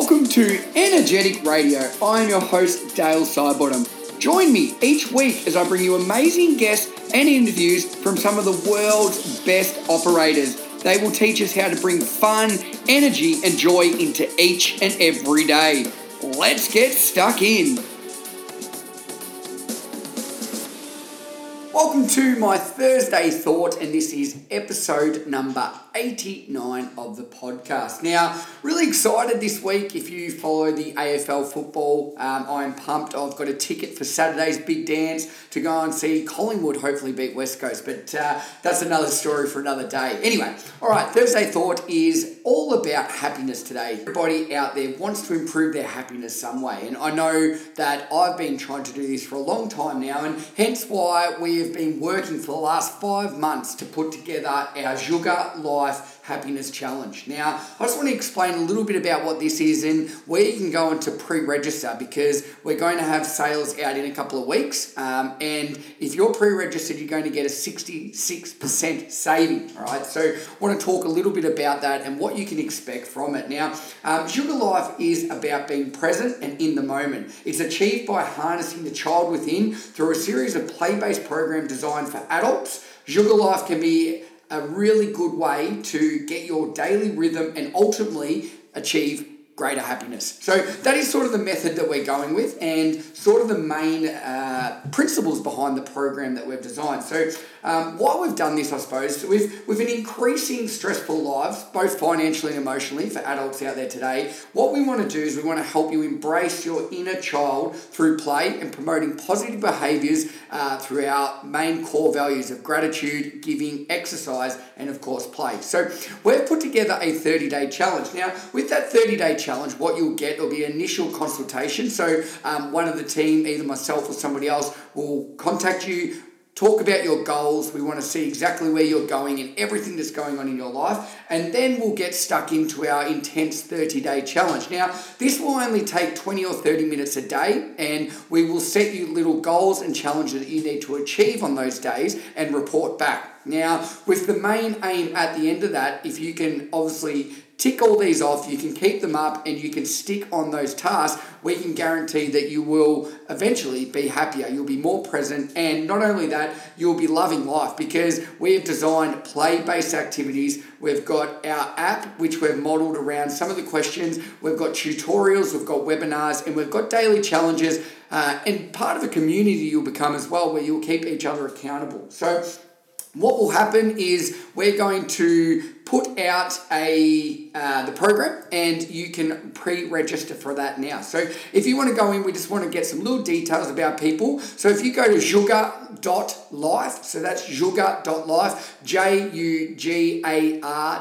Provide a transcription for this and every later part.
Welcome to Energetic Radio. I am your host, Dale Sidebottom. Join me each week as I bring you amazing guests and interviews from some of the world's best operators. They will teach us how to bring fun, energy, and joy into each and every day. Let's get stuck in. Welcome to my Thursday thought, and this is episode number 89 of the podcast. Now, really excited this week. If you follow the AFL football, um, I'm pumped. I've got a ticket for Saturday's big dance to go and see Collingwood hopefully beat West Coast, but uh, that's another story for another day. Anyway, all right, Thursday thought is all about happiness today. Everybody out there wants to improve their happiness some way, and I know that I've been trying to do this for a long time now, and hence why we have been working for the last five months to put together our Jugar Life life happiness challenge. Now, I just want to explain a little bit about what this is and where you can go into pre register because we're going to have sales out in a couple of weeks. Um, and if you're pre registered, you're going to get a 66% saving. All right, so I want to talk a little bit about that and what you can expect from it. Now, um, Jugar Life is about being present and in the moment. It's achieved by harnessing the child within through a series of play based programs designed for adults. Jugar Life can be a really good way to get your daily rhythm and ultimately achieve greater happiness. So that is sort of the method that we're going with and sort of the main uh, principles behind the program that we've designed. So um, why we've done this, I suppose, with, with an increasing stressful lives, both financially and emotionally for adults out there today, what we want to do is we want to help you embrace your inner child through play and promoting positive behaviours uh, through our main core values of gratitude, giving, exercise, and of course play. So we've put together a 30 day challenge. Now, with that 30 day challenge, what you'll get will be initial consultation. So um, one of the team, either myself or somebody else, will contact you talk about your goals. We want to see exactly where you're going and everything that's going on in your life. And then we'll get stuck into our intense 30 day challenge. Now, this will only take 20 or 30 minutes a day, and we will set you little goals and challenges that you need to achieve on those days and report back. Now, with the main aim at the end of that, if you can obviously tick all these off, you can keep them up, and you can stick on those tasks, we can guarantee that you will eventually be happier. You'll be more present, and not only that, you'll be loving life because we have designed play based activities. We've got our app, which we've modeled around some of the questions. We've got tutorials, we've got webinars, and we've got daily challenges. Uh, and part of a community you'll become as well, where you'll keep each other accountable. So, what will happen is we're going to put out a uh, the program and you can pre-register for that now. So if you want to go in we just want to get some little details about people. So if you go to jugar.life so that's jugar.life j-u-g-a-r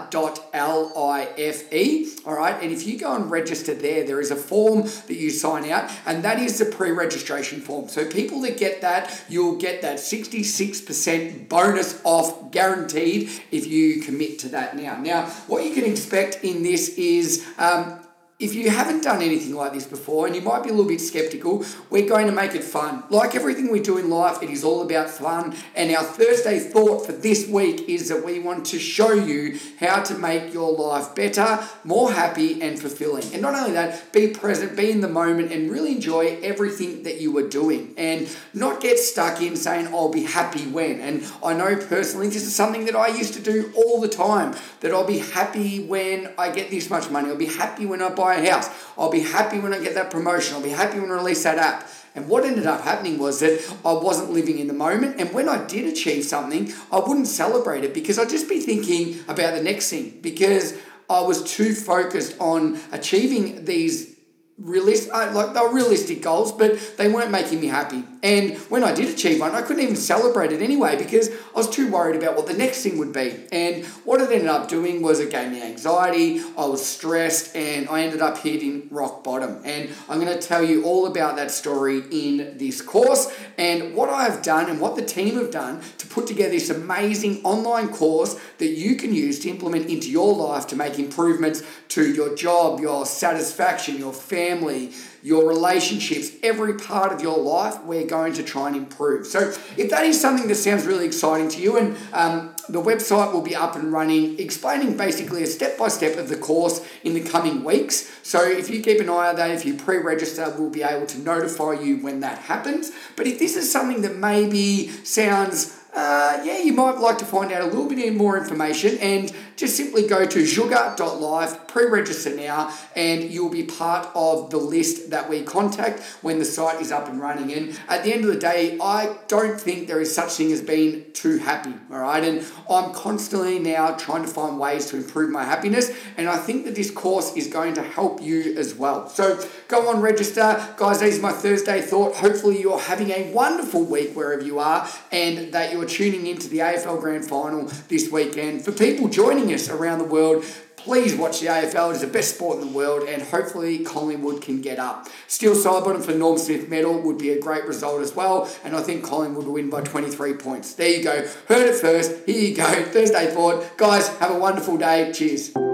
dot l-i-f-e all right and if you go and register there there is a form that you sign out and that is the pre-registration form. So people that get that you'll get that 66% bonus off guaranteed if you commit to that now. Now, what you can expect in this is um, if you haven't done anything like this before and you might be a little bit skeptical, we're going to make it fun. Like everything we do in life, it is all about fun. And our Thursday thought for this week is that we want to show you how to make your life better, more happy, and fulfilling. And not only that, be present, be in the moment, and really enjoy everything that you are doing. And not get stuck in saying, I'll be happy when. And I know personally, this is something that I used to do all the time that I'll be happy when I get this much money, I'll be happy when I buy buy a house. I'll be happy when I get that promotion. I'll be happy when I release that app. And what ended up happening was that I wasn't living in the moment. And when I did achieve something, I wouldn't celebrate it because I'd just be thinking about the next thing because I was too focused on achieving these realist, uh, like they were realistic goals, but they weren't making me happy. And when I did achieve one, I couldn't even celebrate it anyway because I was too worried about what the next thing would be. And what it ended up doing was it gave me anxiety, I was stressed, and I ended up hitting rock bottom. And I'm going to tell you all about that story in this course and what I've done and what the team have done to put together this amazing online course that you can use to implement into your life to make improvements to your job, your satisfaction, your family family, your relationships, every part of your life, we're going to try and improve. So, if that is something that sounds really exciting to you, and um, the website will be up and running, explaining basically a step by step of the course in the coming weeks. So, if you keep an eye on that, if you pre register, we'll be able to notify you when that happens. But if this is something that maybe sounds uh, yeah, you might like to find out a little bit more information and just simply go to jugar.life, pre register now, and you'll be part of the list that we contact when the site is up and running. And at the end of the day, I don't think there is such thing as being too happy, all right? And I'm constantly now trying to find ways to improve my happiness, and I think that this course is going to help you as well. So go on, register. Guys, this is my Thursday thought. Hopefully, you're having a wonderful week wherever you are, and that you're tuning into the AFL Grand Final this weekend. For people joining us around the world, please watch the AFL. It's the best sport in the world, and hopefully Collingwood can get up. Steele Sidebottom for Norm Smith medal would be a great result as well, and I think Collingwood will win by 23 points. There you go. Heard it first. Here you go. Thursday forward. Guys, have a wonderful day. Cheers.